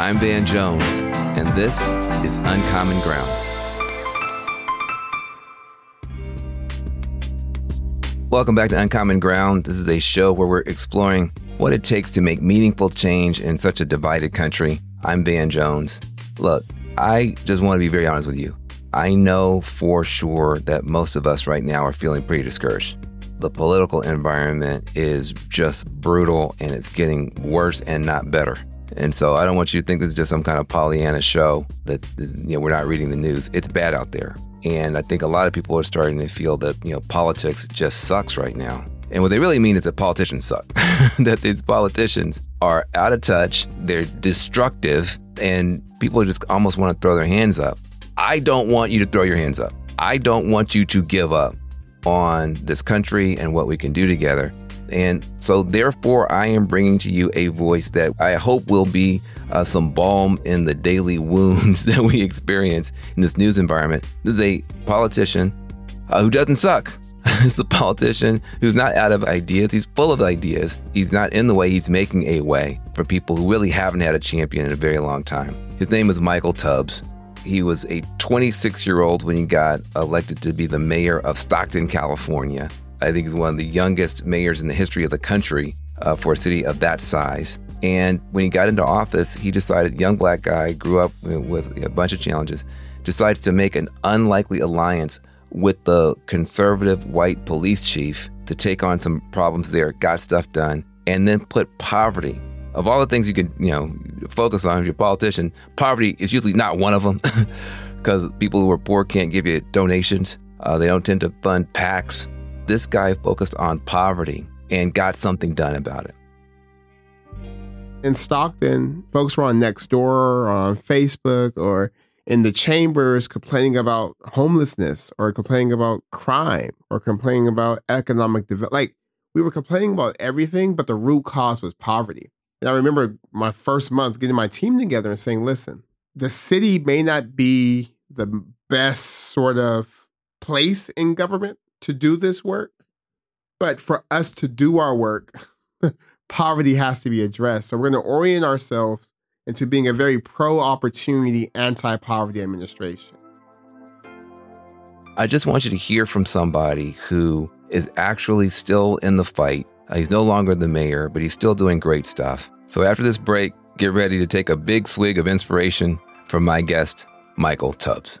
I'm Van Jones, and this is Uncommon Ground. Welcome back to Uncommon Ground. This is a show where we're exploring what it takes to make meaningful change in such a divided country. I'm Van Jones. Look, I just want to be very honest with you. I know for sure that most of us right now are feeling pretty discouraged. The political environment is just brutal and it's getting worse and not better. And so I don't want you to think is just some kind of Pollyanna show that you know we're not reading the news. It's bad out there. And I think a lot of people are starting to feel that, you know, politics just sucks right now. And what they really mean is that politicians suck. that these politicians are out of touch, they're destructive, and people just almost want to throw their hands up. I don't want you to throw your hands up. I don't want you to give up on this country and what we can do together. And so, therefore, I am bringing to you a voice that I hope will be uh, some balm in the daily wounds that we experience in this news environment. This is a politician uh, who doesn't suck. it's a politician who's not out of ideas. He's full of ideas. He's not in the way. He's making a way for people who really haven't had a champion in a very long time. His name is Michael Tubbs. He was a 26 year old when he got elected to be the mayor of Stockton, California. I think he's one of the youngest mayors in the history of the country uh, for a city of that size. And when he got into office, he decided, young black guy, grew up with a bunch of challenges, decides to make an unlikely alliance with the conservative white police chief to take on some problems there, got stuff done, and then put poverty. Of all the things you can, you know, focus on if you're a politician, poverty is usually not one of them because people who are poor can't give you donations. Uh, they don't tend to fund PACs this guy focused on poverty and got something done about it. In Stockton, folks were on Nextdoor or on Facebook or in the chambers complaining about homelessness or complaining about crime or complaining about economic development. Like we were complaining about everything, but the root cause was poverty. And I remember my first month getting my team together and saying, listen, the city may not be the best sort of place in government, to do this work. But for us to do our work, poverty has to be addressed. So we're going to orient ourselves into being a very pro opportunity, anti poverty administration. I just want you to hear from somebody who is actually still in the fight. He's no longer the mayor, but he's still doing great stuff. So after this break, get ready to take a big swig of inspiration from my guest, Michael Tubbs.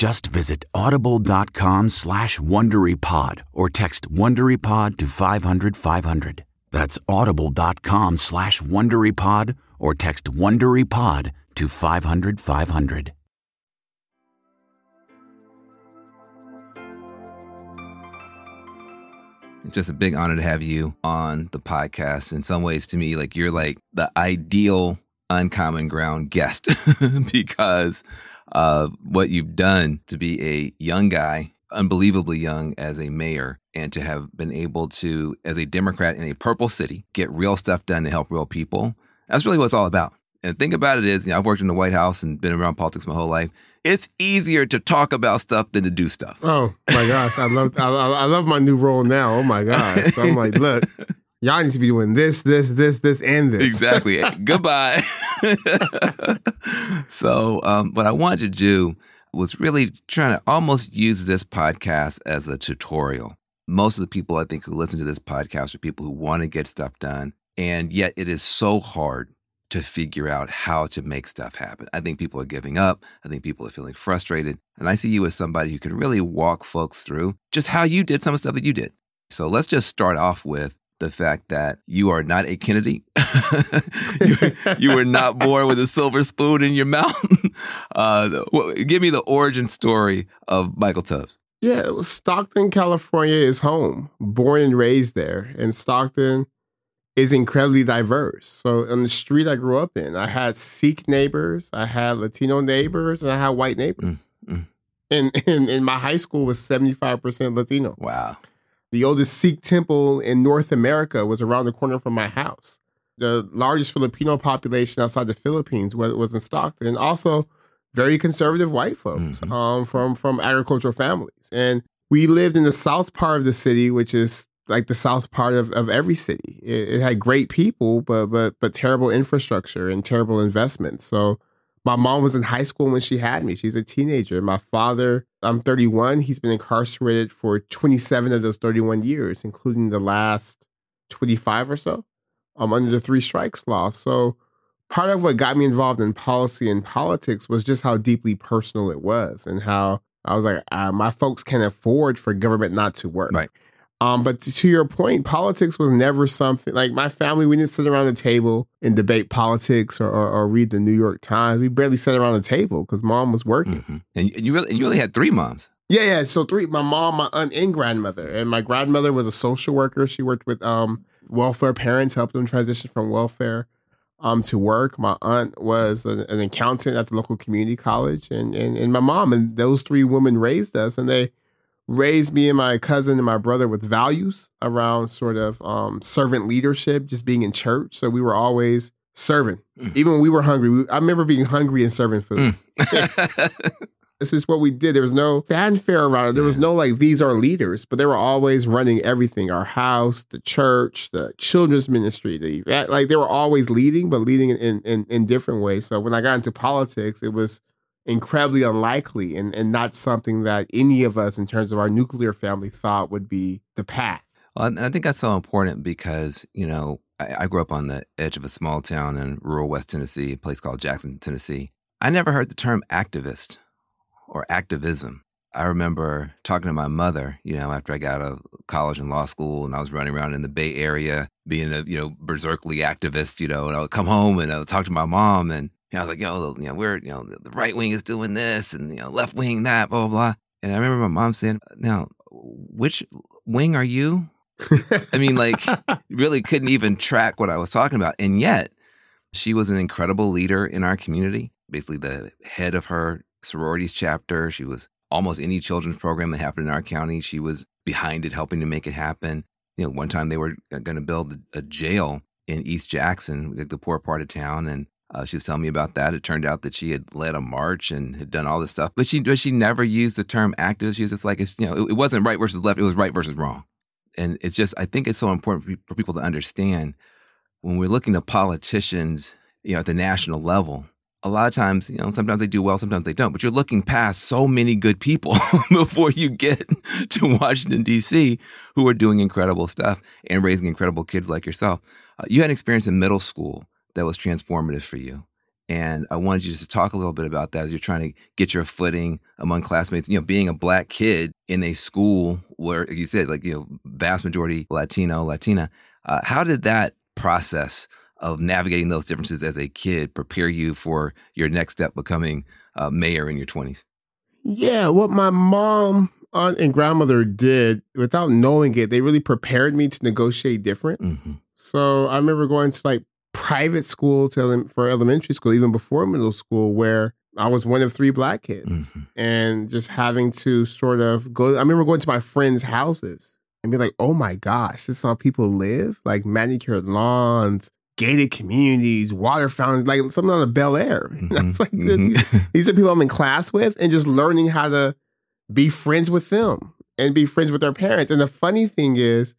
Just visit audible.com slash WonderyPod or text WonderyPod to 500, 500. That's audible.com slash WonderyPod or text WonderyPod to 500, 500. It's just a big honor to have you on the podcast. In some ways, to me, like you're like the ideal uncommon ground guest because of what you've done to be a young guy, unbelievably young as a mayor, and to have been able to, as a Democrat in a purple city, get real stuff done to help real people. That's really what it's all about. And the thing about it is, you know, I've worked in the White House and been around politics my whole life. It's easier to talk about stuff than to do stuff. Oh my gosh, I love I, I love my new role now. Oh my gosh, so I'm like, look, y'all need to be doing this, this, this, this, and this. Exactly. Goodbye. so, um, what I wanted to do was really trying to almost use this podcast as a tutorial. Most of the people I think who listen to this podcast are people who want to get stuff done, and yet it is so hard to figure out how to make stuff happen. I think people are giving up. I think people are feeling frustrated. And I see you as somebody who can really walk folks through just how you did some of the stuff that you did. So let's just start off with the fact that you are not a Kennedy. you, you, were not born with a silver spoon in your mouth. Uh, give me the origin story of Michael Tubbs. Yeah, Stockton, California is home. Born and raised there. And Stockton is incredibly diverse. So on the street I grew up in, I had Sikh neighbors, I had Latino neighbors, and I had white neighbors. Mm, mm. And, and, and my high school was 75% Latino. Wow. The oldest Sikh temple in North America was around the corner from my house. The largest Filipino population outside the Philippines was, was in Stockton. And also very conservative white folks mm-hmm. um, from, from agricultural families. And we lived in the south part of the city, which is like the south part of, of every city. It, it, had great people, but but but terrible infrastructure and terrible investments. So my mom was in high school when she had me. She was a teenager. My father, I'm 31. He's been incarcerated for 27 of those 31 years, including the last 25 or so, um, under the three strikes law. So part of what got me involved in policy and politics was just how deeply personal it was and how I was like, uh, my folks can afford for government not to work. Right. Um, but to, to your point, politics was never something like my family. We didn't sit around the table and debate politics or, or, or read the New York Times. We barely sat around the table because mom was working. Mm-hmm. And you really, you really had three moms. Yeah, yeah. So three: my mom, my aunt, and grandmother. And my grandmother was a social worker. She worked with um, welfare parents, helped them transition from welfare um, to work. My aunt was an, an accountant at the local community college, and, and and my mom. And those three women raised us, and they raised me and my cousin and my brother with values around sort of um, servant leadership, just being in church. So we were always serving, mm. even when we were hungry. We, I remember being hungry and serving food. Mm. this is what we did. There was no fanfare around it. There was no like these are leaders, but they were always running everything: our house, the church, the children's ministry. The like they were always leading, but leading in in, in different ways. So when I got into politics, it was incredibly unlikely and, and not something that any of us in terms of our nuclear family thought would be the path. Well, and I think that's so important because, you know, I, I grew up on the edge of a small town in rural West Tennessee, a place called Jackson, Tennessee. I never heard the term activist or activism. I remember talking to my mother, you know, after I got out of college and law school and I was running around in the Bay Area being a, you know, berserkly activist, you know, and I would come home and I would talk to my mom and you know, I was like, yo, you know, we're, you know, the right wing is doing this and, you know, left wing that, blah, blah, blah. And I remember my mom saying, now, which wing are you? I mean, like, really couldn't even track what I was talking about. And yet, she was an incredible leader in our community, basically the head of her sororities chapter. She was almost any children's program that happened in our county. She was behind it, helping to make it happen. You know, one time they were uh, going to build a jail in East Jackson, like the poor part of town, and uh, she was telling me about that. It turned out that she had led a march and had done all this stuff, but she but she never used the term activist. She was just like, it's, you know, it, it, wasn't right versus left; it was right versus wrong. And it's just, I think it's so important for, people to understand when we're looking at politicians, you know, at the national level. A lot of times, you know, sometimes they do well, sometimes they don't. But you're looking past so many good people before you get to Washington D.C. who are doing incredible stuff and raising incredible kids like yourself. Uh, you had an experience in middle school that was transformative for you. And I wanted you just to talk a little bit about that as you're trying to get your footing among classmates. You know, being a black kid in a school where, like you said, like, you know, vast majority Latino, Latina. Uh, how did that process of navigating those differences as a kid prepare you for your next step becoming uh, mayor in your 20s? Yeah, what my mom aunt and grandmother did without knowing it, they really prepared me to negotiate difference. Mm-hmm. So I remember going to like private school to, for elementary school, even before middle school, where I was one of three black kids Mm-hmm. and just having to sort of go. I remember going to my friends' houses and be like, oh my gosh, this is how people live like manicured lawns, gated communities, water fountains, like something out of Bel Air. Was like, Mhm. these are people I'm in class with, and just learning how to be friends with them and be friends with their parents. And the funny thing is,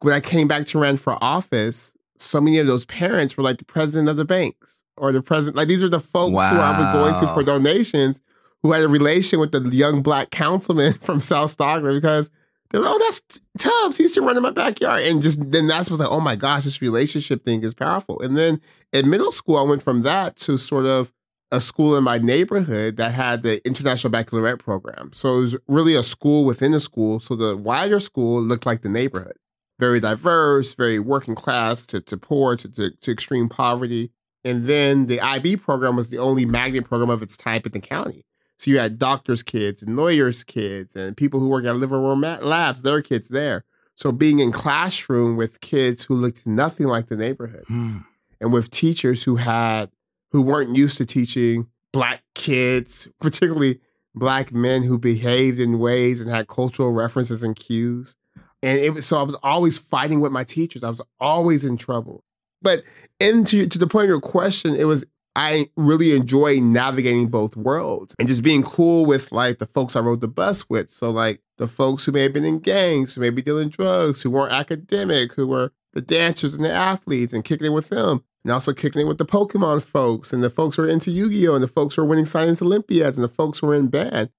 when I came back to run for office, so many of those parents were like the president of the banks or the president. Like these are the folks who I was going to for donations who had a relation with the young black councilman from South Stockton because they're like, oh, that's Tubbs. He used to run in my backyard. And just then that's was like, oh my gosh, this relationship thing is powerful. And then in middle school, I went from that to sort of a school in my neighborhood that had the International Baccalaureate program. So it was really a school within a school. So the wider school looked like the neighborhood. Very diverse, very working class to, to poor to, to, to extreme poverty. And then the IB program was the only magnet program of its type in the county. So you had doctors' kids and lawyers' kids and people who work at Livermore Labs, their kids there. So being in classroom with kids who looked nothing like the neighborhood Hmm. and with teachers who had who weren't used to teaching black kids, particularly black men who behaved in ways and had cultural references and cues. And it was so I was always fighting with my teachers. I was always in trouble. But into to the point of your question, it was I really enjoy navigating both worlds and just being cool with like the folks I rode the bus with. So like the folks who may have been in gangs, who may be dealing drugs, who weren't academic, who were the dancers and the athletes and kicking it with them. And also kicking it with the Pokemon folks and the folks who are into Yu-Gi-Oh! and the folks who are winning science Olympiads and the folks who are in band.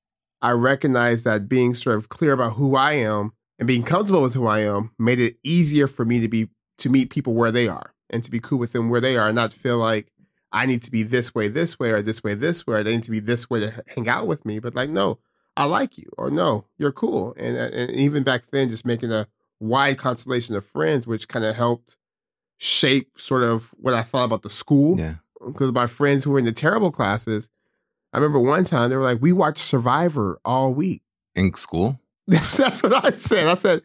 I recognize that being sort of clear about who I am and being comfortable with who I am made it easier for me to be to meet people where they are and to be cool with them where they are and not feel like I need to be this way, this way, or this way, this way, or they need to be this way to hang out with me. But like, no, I like you, or no, you're cool. And, uh, and even back then, just making a wide constellation of friends, which kind of helped shape sort of what I thought about the school. Yeah. Because my friends who were in the terrible classes, I remember one time they were like, we watched Survivor all week. In school? That's, that's what I said. I said,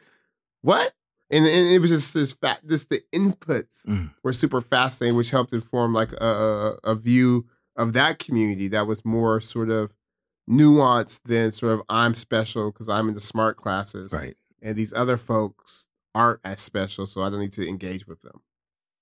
what? And, and it was just this fact, this the inputs Mm. were super fascinating, which helped inform like a, a, a view of that community that was more sort of nuanced than sort of I'm special because I'm in the smart classes. Right. And these other folks aren't as special, so I don't need to engage with them.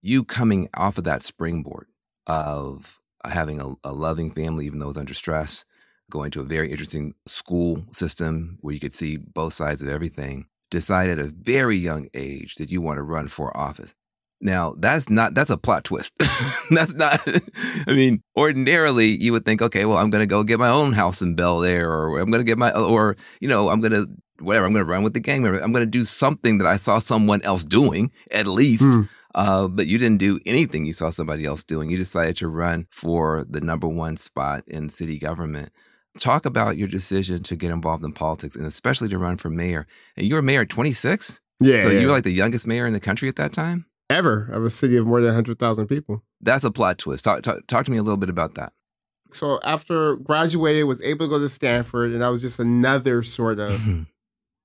You coming off of that springboard of having a, a loving family, even though it's under stress, going to a very interesting school system where you could see both sides of everything, decide at a very young age that you want to run for office. Now, that's not, that's a plot twist. that's not, I mean, ordinarily you would think, okay, well, I'm going to go get my own house in Bel Air or I'm going to get my, or, you know, I'm going to, whatever, I'm going to run with the gang member. I'm going to do something that I saw someone else doing at least. Hmm. Uh, but you didn't do anything you saw somebody else doing. You decided to run for the number one spot in city government. Talk about your decision to get involved in politics and especially to run for mayor. And you were mayor at 26? Yeah. So yeah. you were like the youngest mayor in the country at that time? ever of a city of more than 100,000 people. That's a plot twist. Talk, talk, talk to me a little bit about that. So after graduated, was able to go to Stanford, and that was just another sort of mm-hmm.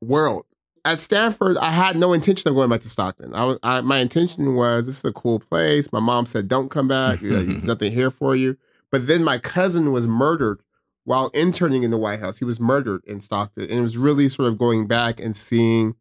world. At Stanford, I had no intention of going back to Stockton. I was, I, my intention was this is a cool place. My mom said, "Don't come back. There's nothing here for you." But then my cousin was murdered while interning in the White House. He was murdered in Stockton, and it was really sort of going back and seeing.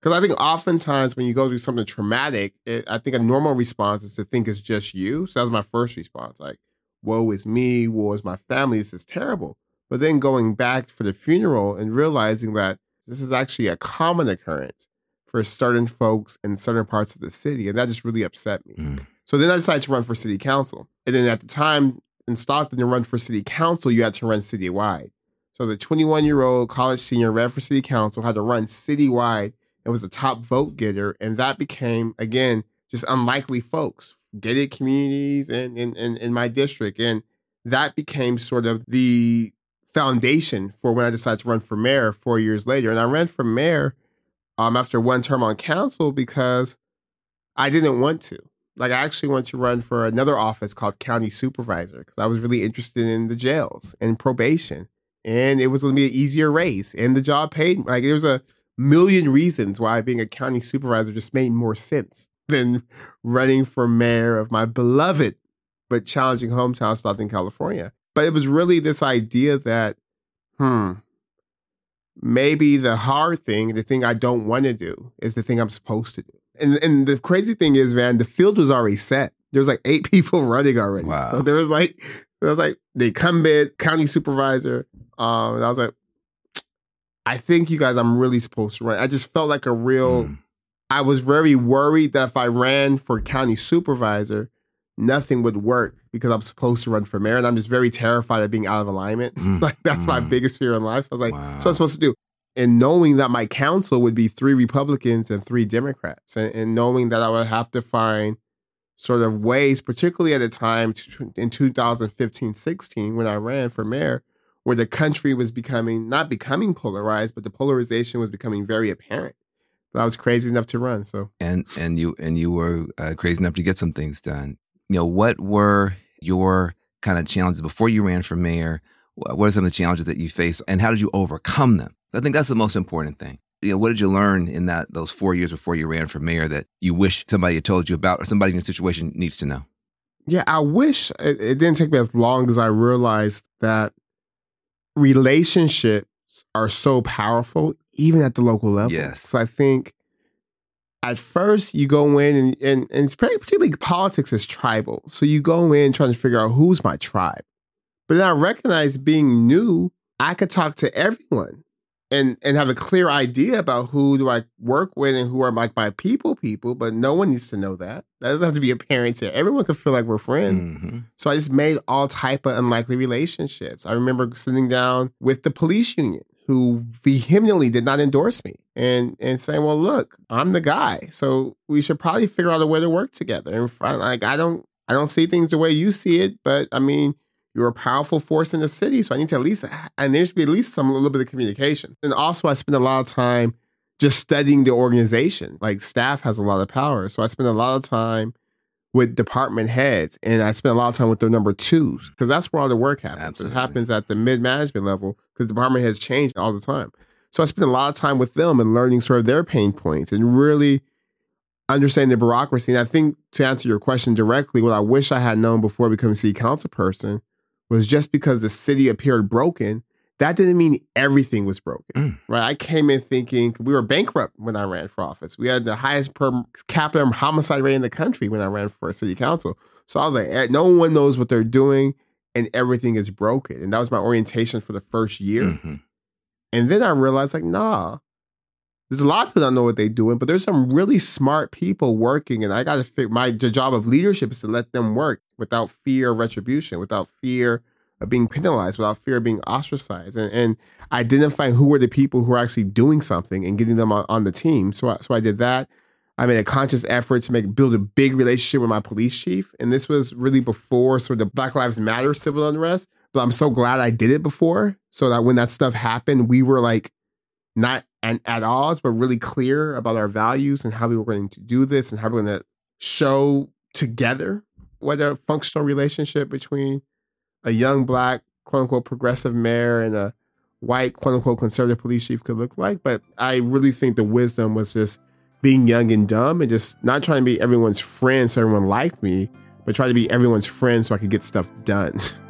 Because I think oftentimes when you go through something traumatic, it, I think a normal response is to think it's just you. So that was my first response, like, "Woe is me. Woe is my family. This is terrible." But then going back for the funeral and realizing that this is actually a common occurrence for certain folks in certain parts of the city. And that just really upset me. Mm. So then I decided to run for city council. And then at the time in Stockton, to run for city council, you had to run citywide. So as a 21 year old college senior, ran for city council, had to run citywide and was a top vote getter. And that became, again, just unlikely folks gated communities and in, in, my district. And that became sort of the foundation for when I decided to run for mayor four years later. And I ran for mayor um, after one term on council because I didn't want to. Like, I actually wanted to run for another office called county supervisor because I was really interested in the jails and probation. And it was going to be an easier race. And the job paid. Like, there was a million reasons why being a county supervisor just made more sense than running for mayor of my beloved but challenging hometown, Stockton, California. But it was really this idea that, hmm, maybe the hard thing, the thing I don't want to do, is the thing I'm supposed to do. And and the crazy thing is, Van, the field was already set. There was like eight people running already. Wow. So there was like there was like the incumbent county supervisor. Um, and I was like, I think you guys, I'm really supposed to run. I just felt like a real. Mm. I was very worried that if I ran for county supervisor, nothing would work because I'm supposed to run for mayor, and I'm just very terrified of being out of alignment. Mm. like that's my Mm. biggest fear in life. So I was like, Wow. so I'm supposed to do. And knowing that my council would be three Republicans and three Democrats, and, and knowing that I would have to find sort of ways, particularly at a time t- in 2015 16 when I ran for mayor, where the country was becoming not becoming polarized, but the polarization was becoming very apparent. But I was crazy enough to run. So and and you and you were uh, crazy enough to get some things done. You know, what were your kind of challenges before you ran for mayor? What are some of the challenges that you faced, and how did you overcome them? I think that's the most important thing. You know, what did you learn in that those four years before you ran for mayor that you wish somebody had told you about, or somebody in your situation needs to know? Yeah, I wish it, it didn't take me as long as I realized that relationships are so powerful, even at the local level. Yes. So I think at first you go in and, and, and it's pretty, particularly politics is tribal. So you go in trying to figure out who's my tribe. But then I recognize being new, I could talk to everyone and and have a clear idea about who do I work with and who are like my people people, but no one needs to know that. That doesn't have to be apparent to everyone can feel like we're friends. hmm So I just made all type of unlikely relationships. I remember sitting down with the police union who vehemently did not endorse me and and saying, "Well, look, I'm the guy. So we should probably figure out a way to work together." And like I don't I don't see things the way you see it, but I mean, you're a powerful force in the city, so I need to at least and there needs to be at least some little bit of communication. And also I spend a lot of time just studying the organization. Like staff has a lot of power. So I spend a lot of time with department heads and I spend a lot of time with their number twos because that's where all the work happens. Absolutely. It happens at the mid management level because the department heads change all the time. So I spend a lot of time with them and learning sort of their pain points and really understanding the bureaucracy. And I think to answer your question directly, what I wish I had known before becoming city council person was just because the city appeared broken, that didn't mean everything was broken. Mm. Right. I came in thinking we were bankrupt when I ran for office. We had the highest per capita homicide rate in the country when I ran for city council. So I was like, eh, no one knows what they're doing and everything is broken. And that was my orientation for the first year. hmm And then I realized, like, nah, there's a lot of people that know what they're doing, but there's some really smart people working. And I got to figure my the job of leadership is to let them work without fear of retribution, without fear of being penalized, without fear of being ostracized, and, and identifying who are the people who are actually doing something and getting them on, on the team. So, I, so I did that. I made a conscious effort to make build a big relationship with my police chief, and this was really before sort of the Black Lives Matter civil unrest. But I'm so glad I did it before, so that when that stuff happened, we were like not and at odds, but really clear about our values and how we were going to do this and how we're going to show together what a functional relationship between a young black quote unquote progressive mayor and a white quote unquote conservative police chief could look like. But I really think the wisdom was just being young and dumb and just not trying to be everyone's friend so everyone liked me, but try to be everyone's friend so I could get stuff done.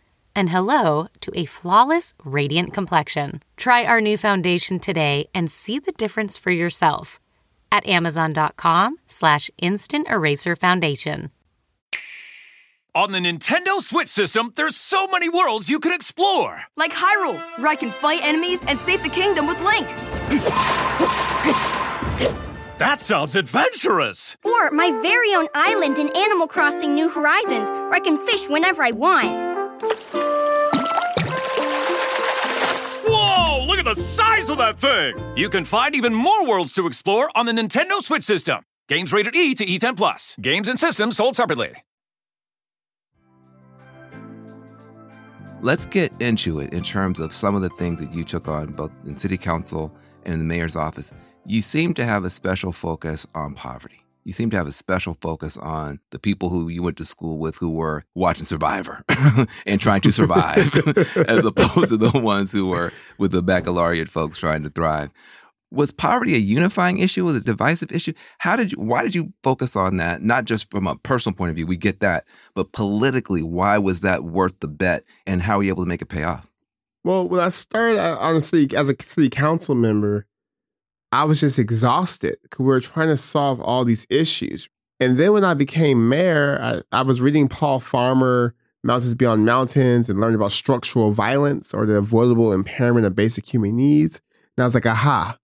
and hello to a flawless, radiant complexion. Try our new foundation today and see the difference for yourself at amazon.com slash instant eraser foundation. On the Nintendo Switch system, there's so many worlds you can explore. Like Hyrule, where I can fight enemies and save the kingdom with Link. That sounds adventurous. Or my very own island in Animal Crossing New Horizons, where I can fish whenever I want. The size of that thing! You can find even more worlds to explore on the Nintendo Switch system. Games rated E to E10 plus. Games and systems sold separately. Let's get into it in terms of some of the things that you took on both in city council and in the mayor's office. You seem to have a special focus on poverty. You seem to have a special focus on the people who you went to school with who were watching Survivor and trying to survive, as opposed to the ones who were with the baccalaureate folks trying to thrive. Was poverty a unifying issue? Was it a divisive issue? How did you, why did you focus on that? Not just from a personal point of view, we get that, but politically, why was that worth the bet and how were you able to make it pay off? Well, when I started, honestly, as a city council member, I was just exhausted because we were trying to solve all these issues. And then when I became mayor, I, I was reading Paul Farmer, Mountains Beyond Mountains, and learned about structural violence or the avoidable impairment of basic human needs. And I was like, aha,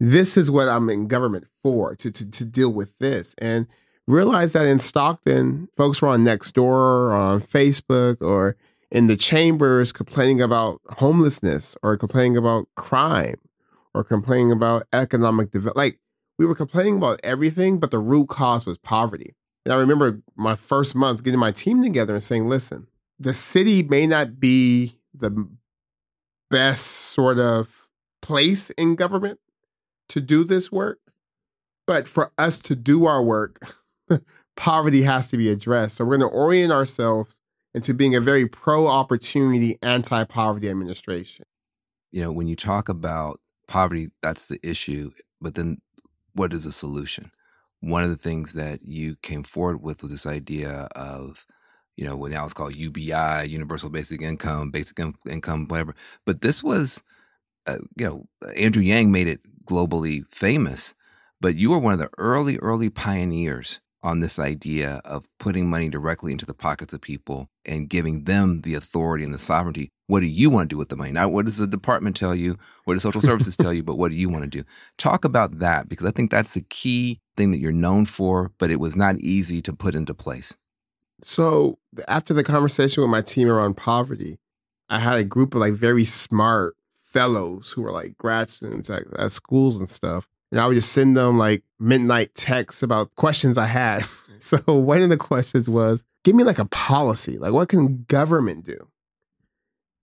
this is what I'm in government for, to, to, to deal with this. And realized that in Stockton, folks were on Nextdoor or on Facebook or in the chambers complaining about homelessness or complaining about crime or complaining about economic development. Like we were complaining about everything, but the root cause was poverty. And I remember my first month getting my team together and saying, listen, the city may not be the best sort of place in government to do this work, but for us to do our work, poverty has to be addressed. So we're going to orient ourselves into being a very pro opportunity, anti poverty administration. You know, when you talk about poverty, that's the issue. But then what is the solution? One of the things that you came forward with was this idea of, you know, what now it's called UBI, Universal Basic Income, Basic in- Income, whatever. But this was, uh, you know, Andrew Yang made it globally famous, but you were one of the early, early pioneers on this idea of putting money directly into the pockets of people and giving them the authority and the sovereignty. What do you want to do with the money? Not what does the department tell you? What does social services tell you? But what do you want to do? Talk about that because I think that's the key thing that you're known for, but it was not easy to put into place. So after the conversation with my team around poverty, I had a group of like very smart fellows who were like grad students at, at schools and stuff. And I would just send them like midnight texts about questions I had. so one of the questions was, give me like a policy. Like what can government do?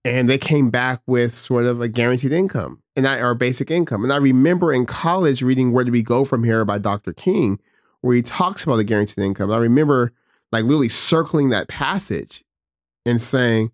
And they came back with sort of a guaranteed income and I, or basic income. And I remember in college reading Where Do We Go From Here by Dr. King, where he talks about the guaranteed income. I remember like literally circling that passage and saying,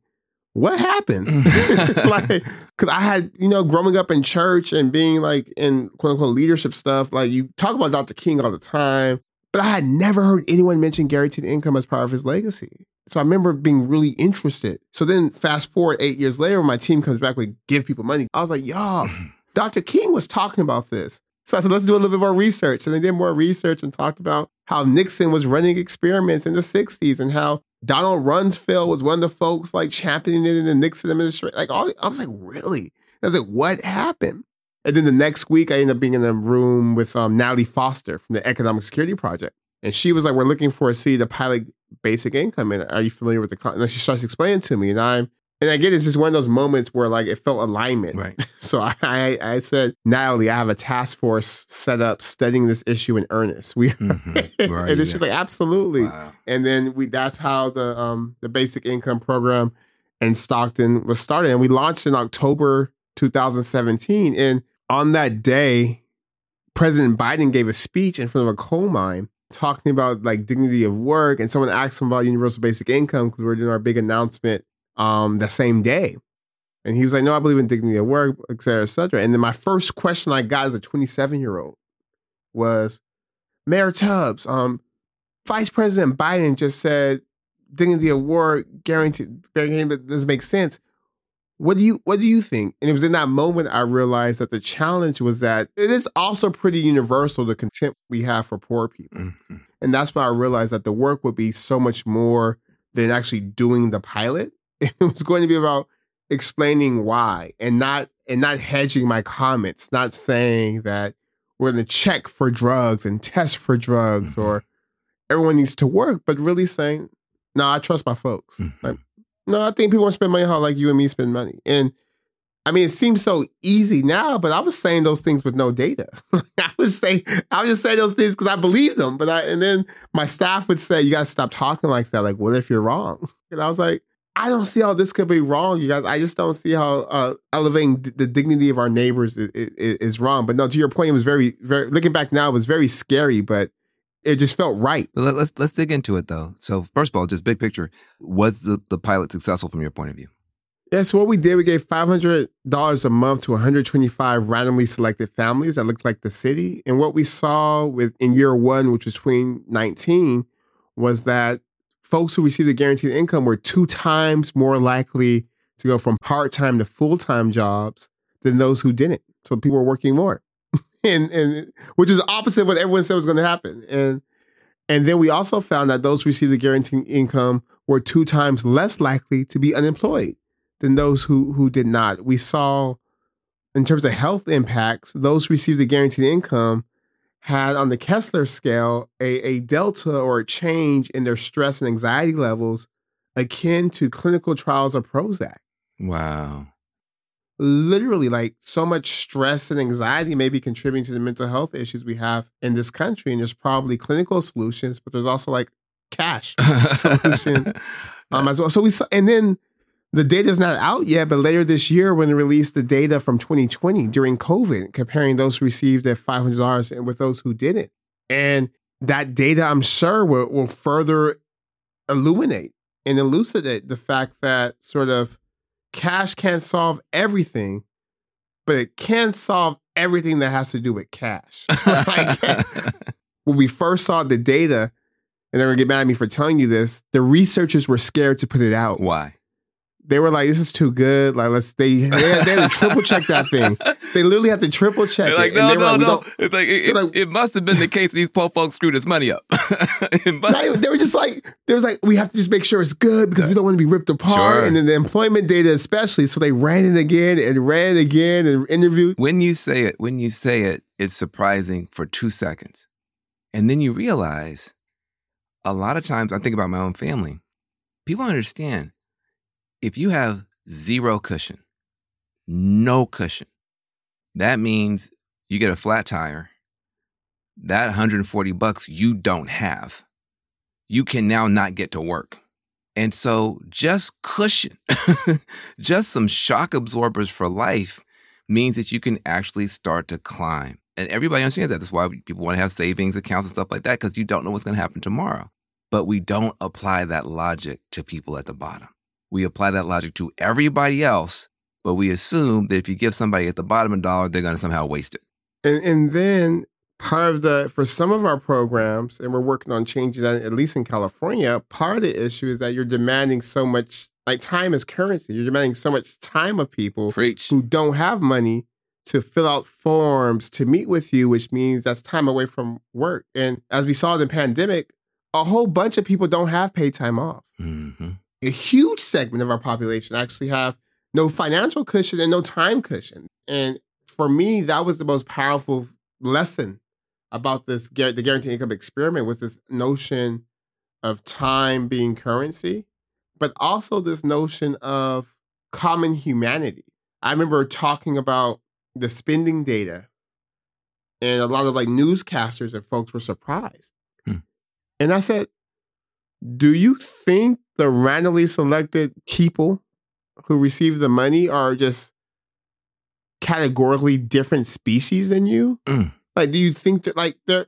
what happened? Mm. like, cause I had, you know, growing up in church and being like in quote unquote leadership stuff, like you talk about Dr. King all the time, but I had never heard anyone mention guaranteed income as part of his legacy. So I remember being really interested. So then fast forward eight years later, when my team comes back with give people money, I was like, y'all, Dr. King was talking about this. So I said, let's do a little bit more research. And they did more research and talked about how Nixon was running experiments in the 60s and how Donald Rumsfeld was one of the folks like championing it in the Nixon administration. Like all, I was like, really? I was like, what happened? And then the next week, I ended up being in a room with um, Natalie Foster from the Economic Security Project. And she was like, we're looking for a city to pilot basic income. And are you familiar with the, con-? and she starts explaining to me. And I'm, and again, it's just one of those moments where like it felt alignment. Right. So I, I, said, Natalie, I have a task force set up studying this issue in earnest. We mm-hmm. right, and it's just like absolutely. Wow. And then we that's how the um the basic income program in Stockton was started. And we launched in October 2017. And on that day, President Biden gave a speech in front of a coal mine talking about like dignity of work. And someone asked him about universal basic income because we're doing our big announcement um, the same day. And he was like, no, I believe in dignity of work, et cetera, et cetera. And then my first question I got as a 27 year old was, Mayor Tubbs, um, Vice President Biden just said dignity of work guaranteed guaranteeing that doesn't make sense. What do you what do you think? And it was in that moment I realized that the challenge was that it is also pretty universal the contempt we have for poor people. Mm-hmm. And that's why I realized that the work would be so much more than actually doing the pilot. It was going to be about explaining why and not and not hedging my comments, not saying that we're going to check for drugs and test for drugs Mm-hmm. or everyone needs to work, but really saying, no, I trust my folks. Mm-hmm. Like, no, I think people want to spend money how like you and me spend money. And I mean, it seems so easy now, but I was saying those things with no data. I was saying, I was just saying those things because I believed them. But I, and then my staff would say, you got to stop talking like that. Like, what if you're wrong? And I was like, I don't see how this could be wrong, you guys. I just don't see how uh, elevating d- the dignity of our neighbors is, is, is wrong. But no, to your point, it was very, very. Looking back now, it was very scary, but it just felt right. Let, let's let's dig into it though. So first of all, just big picture, was the, the pilot successful from your point of view? Yeah, so what we did, we gave five hundred dollars a month to one hundred twenty-five randomly selected families that looked like the city. And what we saw with in year one, which was twenty nineteen, was that folks who received a guaranteed income were two times more likely to go from part-time to full-time jobs than those who didn't. So people were working more. and and which is opposite of what everyone said was going to happen. And and then we also found that those who received a guaranteed income were two times less likely to be unemployed than those who who did not. We saw in terms of health impacts, those who received the guaranteed income had on the Kessler scale a, a delta or a change in their stress and anxiety levels akin to clinical trials of Prozac. Wow. Literally, like so much stress and anxiety may be contributing to the mental health issues we have in this country. And there's probably clinical solutions, but there's also like cash solution um, as well. So we saw, and then the data is not out yet, but later this year, when they released the data from 2020 during COVID, comparing those who received their $500 and with those who didn't. And that data, I'm sure, will, will further illuminate and elucidate the fact that sort of cash can't solve everything, but it can solve everything that has to do with cash. Like, when we first saw the data, and they're gonna get mad at me for telling you this, the researchers were scared to put it out. Why? They were like, "This is too good. Like, let's." They they had, they had to triple check that thing. They literally had to triple check it. like, and no, no, like, no. It's like it, it, it must have been the case. These poor folks screwed this money up. It they were just like, they was like, we have to just make sure it's good because we don't want to be ripped apart. Sure. And then the employment data, especially. So they ran it again and ran it again and interviewed. when you say it, when you say it, it's surprising for two seconds, and then you realize a lot of times. I think about my own family. People understand if you have zero cushion, no cushion, that means you get a flat tire. That 140 bucks you don't have. You can now not get to work. And so just cushion, just some shock absorbers for life means that you can actually start to climb. And everybody understands that. That's why people want to have savings accounts and stuff like that because you don't know what's going to happen tomorrow. But we don't apply that logic to people at the bottom. We apply that logic to everybody else, but we assume that if you give somebody at the bottom a dollar, they're going to somehow waste it. And, and then part of the, for some of our programs, and we're working on changing that, at least in California, part of the issue is that you're demanding so much, like time is currency. You're demanding so much time of people Preach. who don't have money to fill out forms to meet with you, which means that's time away from work. And as we saw in the pandemic, a whole bunch of people don't have paid time off. Mm-hmm. A huge segment of our population actually have no financial cushion and no time cushion. And for me, that was the most powerful lesson about this the guaranteed income experiment was this notion of time being currency, but also this notion of common humanity. I remember talking about the spending data, and a lot of like newscasters and folks were surprised. Hmm. And I said, Do you think the randomly selected people who receive the money are just categorically different species than you? Mm. Like, do you think that like they're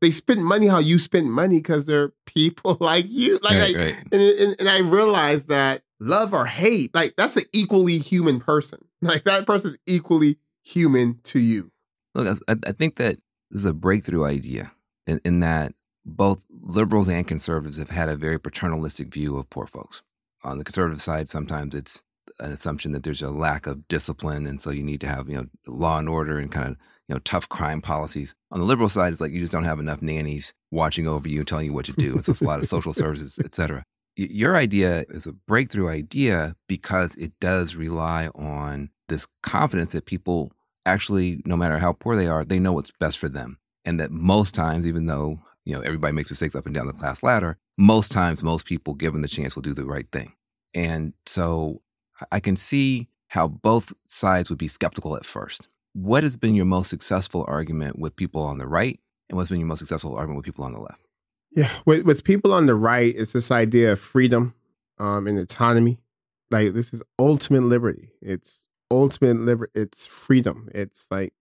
they spend money how you spend money because they're people like you? Like, Right, like right. And, and and I realized that love or hate, like that's an equally human person. Like that person's equally human to you. Look, I, I think that this is a breakthrough idea in, in that both liberals and conservatives have had a very paternalistic view of poor folks. On the conservative side, sometimes it's an assumption that there's a lack of discipline, and so you need to have you know law and order and kind of you know tough crime policies. On the liberal side, it's like you just don't have enough nannies watching over you and telling you what to do, and so it's a lot of social services, etc. Your idea is a breakthrough idea because it does rely on this confidence that people actually, no matter how poor they are, they know what's best for them, and that most times, even though you know everybody makes mistakes up and down the class ladder, most times, most people, given the chance, will do the right thing. And so I can see how both sides would be skeptical at first. What has been your most successful argument with people on the right, and what's been your most successful argument with people on the left? Yeah, with with people on the right, it's this idea of freedom um, and autonomy. Like this is ultimate liberty. It's ultimate liberty. It's freedom. It's like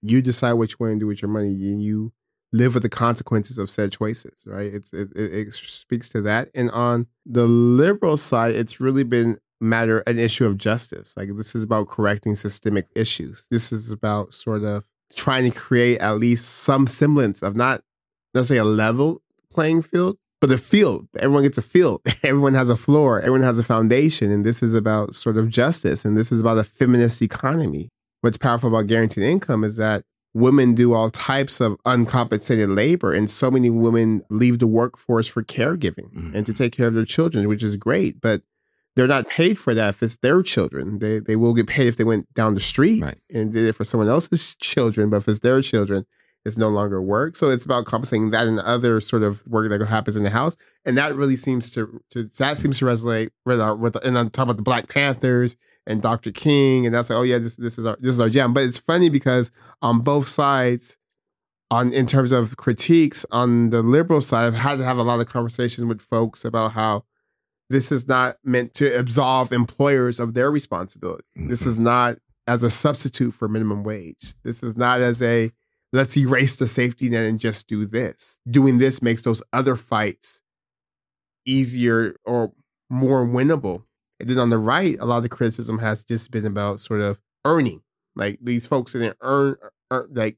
you decide what you want to do with your money, and you live with the consequences of said choices. Right? It's it, it, speaks to that. And on the liberal side, it's really been matter an issue of justice. Like this is about correcting systemic issues. This is about sort of trying to create at least some semblance of not necessarily a level playing field, but a field. Everyone gets a field. Everyone has a floor. Everyone has a foundation. And this is about sort of justice. And this is about a feminist economy. What's powerful about guaranteed income is that women do all types of uncompensated labor. And so many women leave the workforce for caregiving mm-hmm. and to take care of their children, which is great. But they're not paid for that if it's their children. They they will get paid if they went down the street right. and did it for someone else's children. But if it's their children, it's no longer work. So it's about compensating that and other sort of work that happens in the house. And that really seems to, to that seems to resonate with our with and on top of the Black Panthers and Dr. King. And that's like, oh yeah, this this is our this is our jam. But it's funny because on both sides, on in terms of critiques, on the liberal side, I've had to have a lot of conversations with folks about how this is not meant to absolve employers of their responsibility. Mm-hmm. This is not as a substitute for minimum wage. This is not as a let's erase the safety net and just do this. Doing this makes those other fights easier or more winnable. And then on the right, a lot of the criticism has just been about sort of earning. Like these folks didn't earn, earn like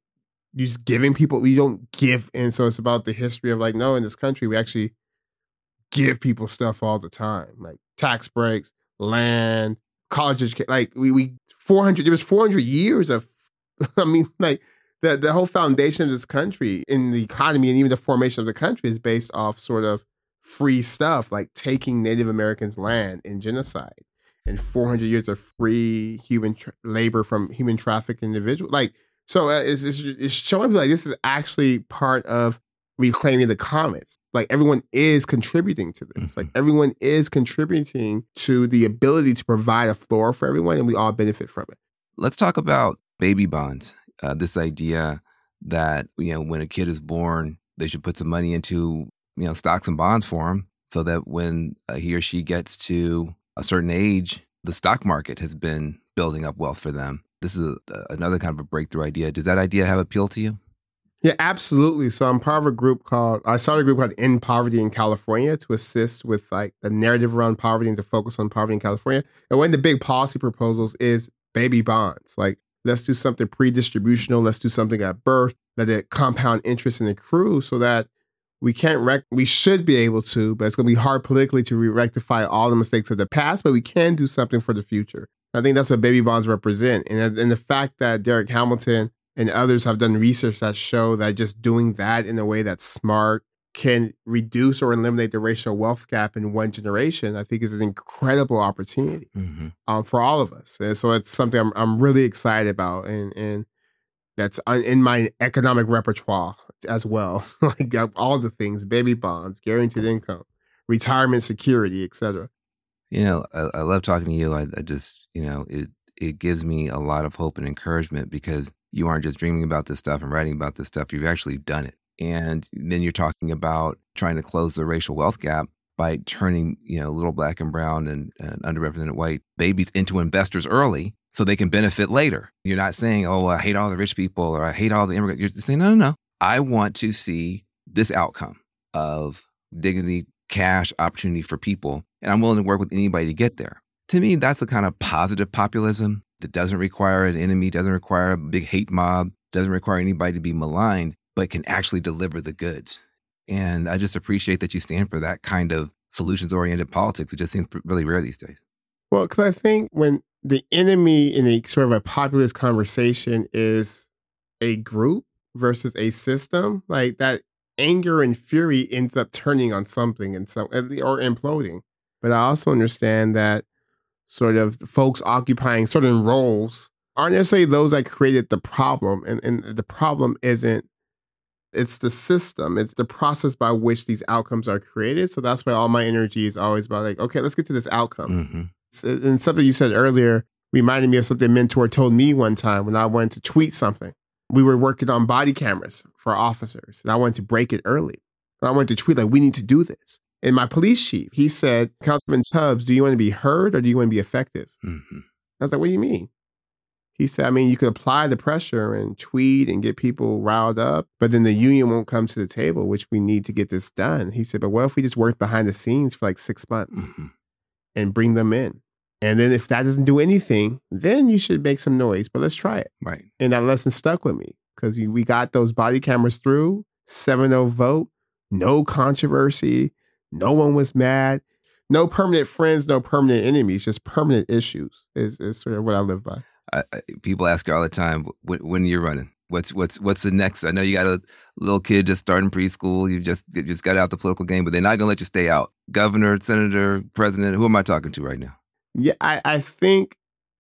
just giving people, we don't give. And so it's about the history of like, no, in this country, we actually give people stuff all the time, like tax breaks, land, college education. Like we we four hundred. There was four hundred years of. I mean, like the the whole foundation of this country in the economy and even the formation of the country is based off sort of free stuff, like taking Native Americans' land in genocide and 400 years of free human tra- labor from human trafficked individuals. Like, so uh, it's, it's, it's showing me like this is actually part of reclaiming the commons. Like everyone is contributing to this. Mm-hmm. Like everyone is contributing to the ability to provide a floor for everyone, and we all benefit from it. Let's talk about baby bonds. Uh, this idea that you know when a kid is born, they should put some money into you know stocks and bonds for them so that when uh, he or she gets to a certain age, the stock market has been building up wealth for them. This is a, another kind of a breakthrough idea. Does that idea have appeal to you? Yeah, absolutely. So I'm part of a group called I started a group called End Poverty in California to assist with like the narrative around poverty and to focus on poverty in California. And one of the big policy proposals is baby bonds. Like let's do something pre-distributional, let's do something at birth, let it compound interest and accrue so that we can't rec- we should be able to, but it's going to be hard politically to re- rectify all the mistakes of the past, but we can do something for the future. I think that's what baby bonds represent. And, and the fact that Darrick Hamilton and others have done research that show that just doing that in a way that's smart can reduce or eliminate the racial wealth gap in one generation, I think is an incredible opportunity mm-hmm. um, for all of us. And so it's something I'm, I'm really excited about, and and that's uh, in my economic repertoire as well. like uh, all the things, baby bonds, guaranteed income, retirement security, etc. You know, I, I, love talking to you. I, I just, you know, it it gives me a lot of hope and encouragement because you aren't just dreaming about this stuff and writing about this stuff, you've actually done it. And then you're talking about trying to close the racial wealth gap by turning, you know, little black and brown and, and underrepresented white babies into investors early so they can benefit later. You're not saying, oh, I hate all the rich people or I hate all the immigrants. You're saying, no, no, no. I want to see this outcome of dignity, cash, opportunity for people. And I'm willing to work with anybody to get there. To me, that's a kind of positive populism that doesn't require an enemy, doesn't require a big hate mob, doesn't require anybody to be maligned, but can actually deliver the goods. And I just appreciate that you stand for that kind of solutions oriented politics. It just seems really rare these days. Well, because I think when the enemy in a sort of a populist conversation is a group versus a system, like that anger and fury ends up turning on something and some or imploding. But I also understand that sort of folks occupying certain roles aren't necessarily those that created the problem. And, and the problem isn't it's the system it's the process by which these outcomes are created so that's why all my energy is always about like okay let's get to this outcome mm-hmm. And something you said earlier reminded me of something a mentor told me one time when i wanted to tweet something we were working on body cameras for officers and i wanted to break it early and i wanted to tweet like we need to do this and my police chief he said councilman tubbs do you want to be heard or do you want to be effective mm-hmm. i was like what do you mean he said, I mean, you could apply the pressure and tweet and get people riled up, but then the union won't come to the table, which we need to get this done. He said, but what if we just work behind the scenes for like six months mm-hmm. and bring them in? And then if that doesn't do anything, then you should make some noise, but let's try it. Right. And that lesson stuck with me because we got those body cameras through, 7 0 vote, no controversy, no one was mad. No permanent friends, no permanent enemies, just permanent issues is, is sort of what I live by. I, I, people ask you all the time when, when you're running. What's what's what's the next? I know you got a little kid just starting preschool. You just you just got out the political game, but they're not gonna let you stay out. Governor, senator, president. Who am I talking to right now? Yeah, I, I think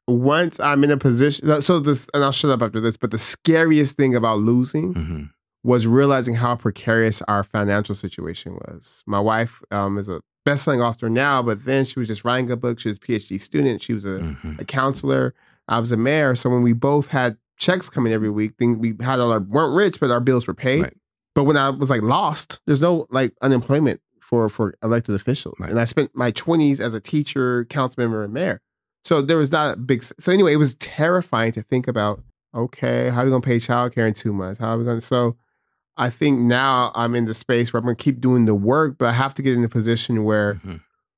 once I'm in a position. So this, and I'll shut up after this. But the scariest thing about losing mm-hmm. was realizing how precarious our financial situation was. My wife um, is a best-selling author now, but then she was just writing a book. She was a PhD student. She was a, mm-hmm. a counselor. I was a mayor, so when we both had checks coming every week, then we had all our weren't rich, but our bills were paid. Right. But when I was like lost, there's no like unemployment for for elected officials, right. and I spent my 20s as a teacher, council member, and mayor. So there was not a big. So anyway, it was terrifying to think about. Okay, how are we gonna pay childcare in two months? How are we gonna? So I think now I'm in the space where I'm gonna keep doing the work, but I have to get in a position where mm-hmm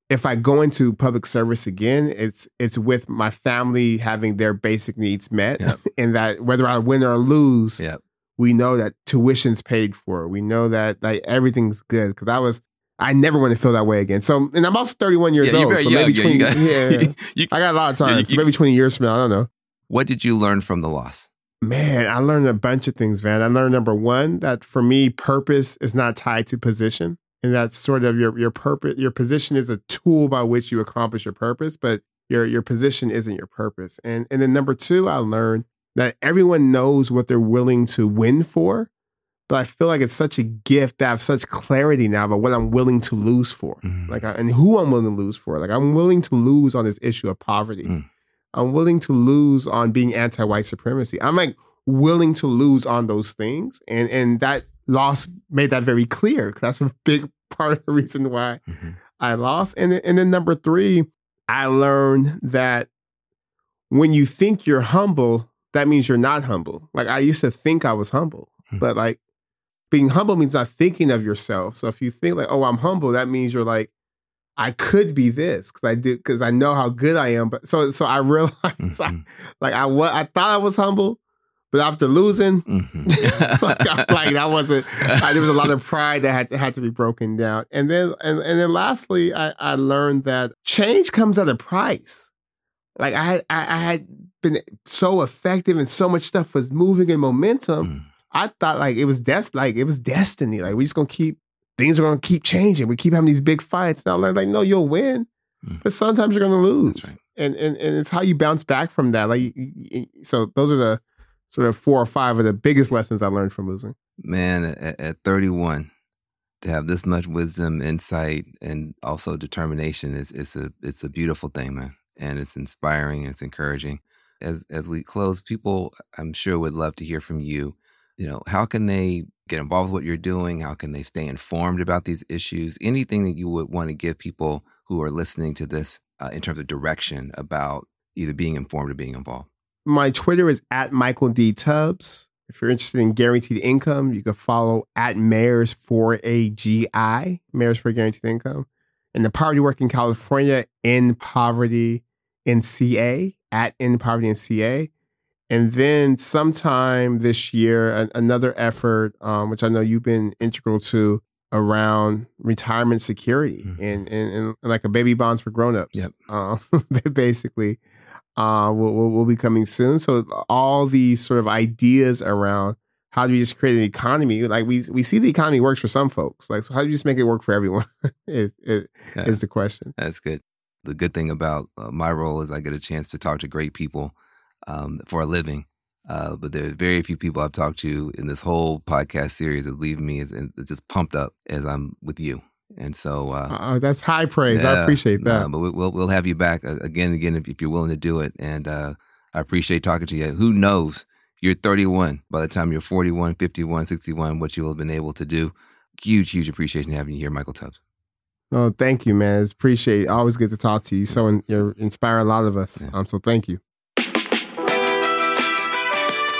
if I go into public service again, it's it's with my family having their basic needs met, yep. and that whether I win or lose, yep. we know that tuition's paid for. We know that like everything's good because I was. I never want to feel that way again. So, and I'm also 31 years yeah, old. So maybe 20, got, yeah, you, I got a lot of time. You, so maybe 20 years from now, I don't know. What did you learn from the loss? Man, I learned a bunch of things, Van. I learned number one that for me, purpose is not tied to position and that's sort of your your purpose your position is a tool by which you accomplish your purpose but your your position isn't your purpose and and then number two i learned that everyone knows what they're willing to win for but i feel like it's such a gift to have such clarity now about what i'm willing to lose for mm. like and who i'm willing to lose for like i'm willing to lose on this issue of poverty mm. i'm willing to lose on being anti-white supremacy i'm like willing to lose on those things and and that loss made that very clear. That's a big part of the reason why mm-hmm. I lost. And then, and then number three, I learned that when you think you're humble, that means you're not humble. Like I used to think I was humble, mm-hmm. but like being humble means not thinking of yourself. So if you think like, oh, I'm humble, that means you're like, I could be this because I did because I know how good I am. But so so I realized mm-hmm. I, like I what I thought I was humble, but after losing, mm-hmm. like, like, that wasn't. I, there was a lot of pride that had to, had to be broken down. And then and, and then lastly, I, I learned that change comes at a price. Like I had I, I had been so effective and so much stuff was moving in momentum. Mm. I thought like it was des- like it was destiny. Like we just gonna keep things are gonna keep changing. We keep having these big fights. And I learned like no, you'll win, mm. but sometimes you're gonna lose. Right. And, and and it's how you bounce back from that. Like so, those are the sort of four or five of the biggest lessons I learned from losing. Man, at, at 31, to have this much wisdom, insight, and also determination is it's a it's a beautiful thing, man, and it's inspiring and it's encouraging. As as we close, people I'm sure would love to hear from you. You know, how can they get involved with what you're doing? How can they stay informed about these issues? Anything that you would want to give people who are listening to this uh, in terms of direction about either being informed or being involved my Twitter is at Michael D. Tubbs. If you're interested in guaranteed income, you can follow at Mayors for AGI, Mayors for Guaranteed Income. And the Poverty Work in California, End Poverty in CA, at End Poverty in CA. And then sometime this year, another effort, um, which I know you've been integral to, around retirement security Mm-hmm. and, and, and like a baby bonds for grown-ups. Yep. Uh, basically, uh, will, will, will be coming soon. So all these sort of ideas around how do we just create an economy? Like we we see the economy works for some folks. Like so how do you just make it work for everyone? is, is, Yeah. is the question. That's good. The good thing about uh, my role is I get a chance to talk to great people um, for a living. Uh, but there are very few people I've talked to in this whole podcast series that leave me as, just pumped up as I'm with you. And so uh, Uh, that's high praise. I appreciate that. but we- we'll we'll have you back uh, again and again if, if you're willing to do it. And uh, I appreciate talking to you. Who knows? You're 31. By the time you're 41, 51, 61, what you will have been able to do. Huge, huge appreciation having you here, Michael Tubbs. Oh, thank you, man. It's appreciate. it. Always good to talk to you. So in, you inspire a lot of us. Um, so thank you.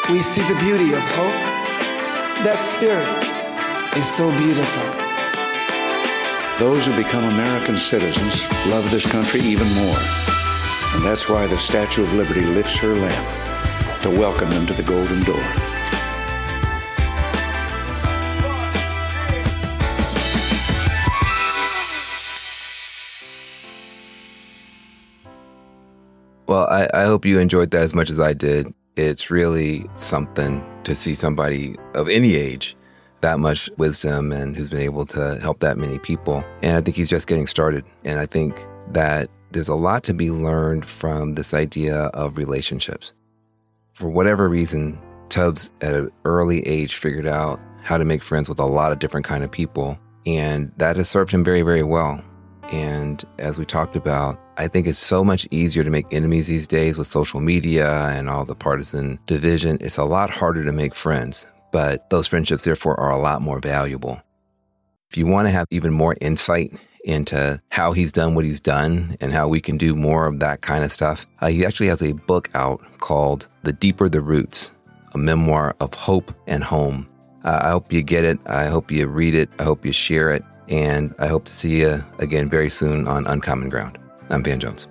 We see the beauty of hope. That spirit is so beautiful. Those who become American citizens love this country even more. And that's why the Statue of Liberty lifts her lamp to welcome them to the Golden Door. Well, I, I hope you enjoyed that as much as I did. It's really something to see somebody of any age that much wisdom and who's been able to help that many people. And I think he's just getting started. And I think that there's a lot to be learned from this idea of relationships. For whatever reason, Tubbs at an early age figured out how to make friends with a lot of different kind of people. And that has served him very, very well. And as we talked about, I think it's so much easier to make enemies these days with social media and all the partisan division. It's a lot harder to make friends, but those friendships, therefore, are a lot more valuable. If you want to have even more insight into how he's done what he's done and how we can do more of that kind of stuff, uh, he actually has a book out called The Deeper the Roots, a memoir of hope and home. Uh, I hope you get it. I hope you read it. I hope you share it. And I hope to see you again very soon on Uncommon Ground. I'm Van Jones.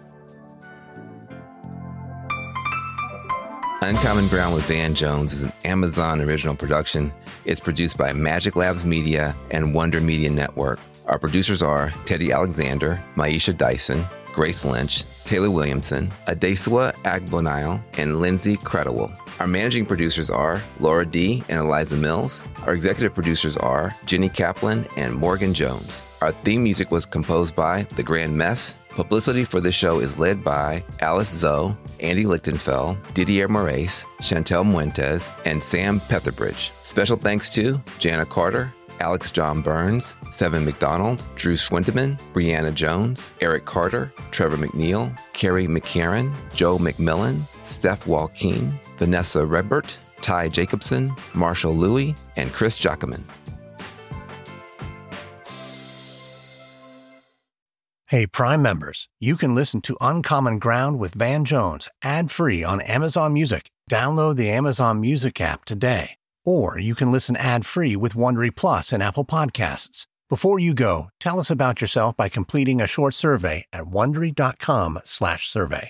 Uncommon Ground with Van Jones is an Amazon original production. It's produced by Magic Labs Media and Wonder Media Network. Our producers are Teddy Alexander, Maisha Dyson, Grace Lynch, Taylor Williamson, Adesua Agbonile, and Lindsay Credowell. Our managing producers are Laura D. and Eliza Mills. Our executive producers are Jenny Kaplan and Morgan Jones. Our theme music was composed by The Grand Mess. Publicity for this show is led by Alice Zoe, Andy Lichtenfeld, Didier Moraes, Chantel Muentes, and Sam Petherbridge. Special thanks to Jana Carter, Alex John Burns, Seven McDonald, Drew Swindeman, Brianna Jones, Eric Carter, Trevor McNeil, Carrie McCarran, Joe McMillan, Steph Walkeen, Vanessa Redbert, Ty Jacobson, Marshall Louie, and Chris Jacquemin. Hey, Prime members, you can listen to Uncommon Ground with Van Jones ad free on Amazon Music. Download the Amazon Music app today. Or you can listen ad free with Wondery Plus and Apple Podcasts. Before you go, tell us about yourself by completing a short survey at wondery.com/slash survey.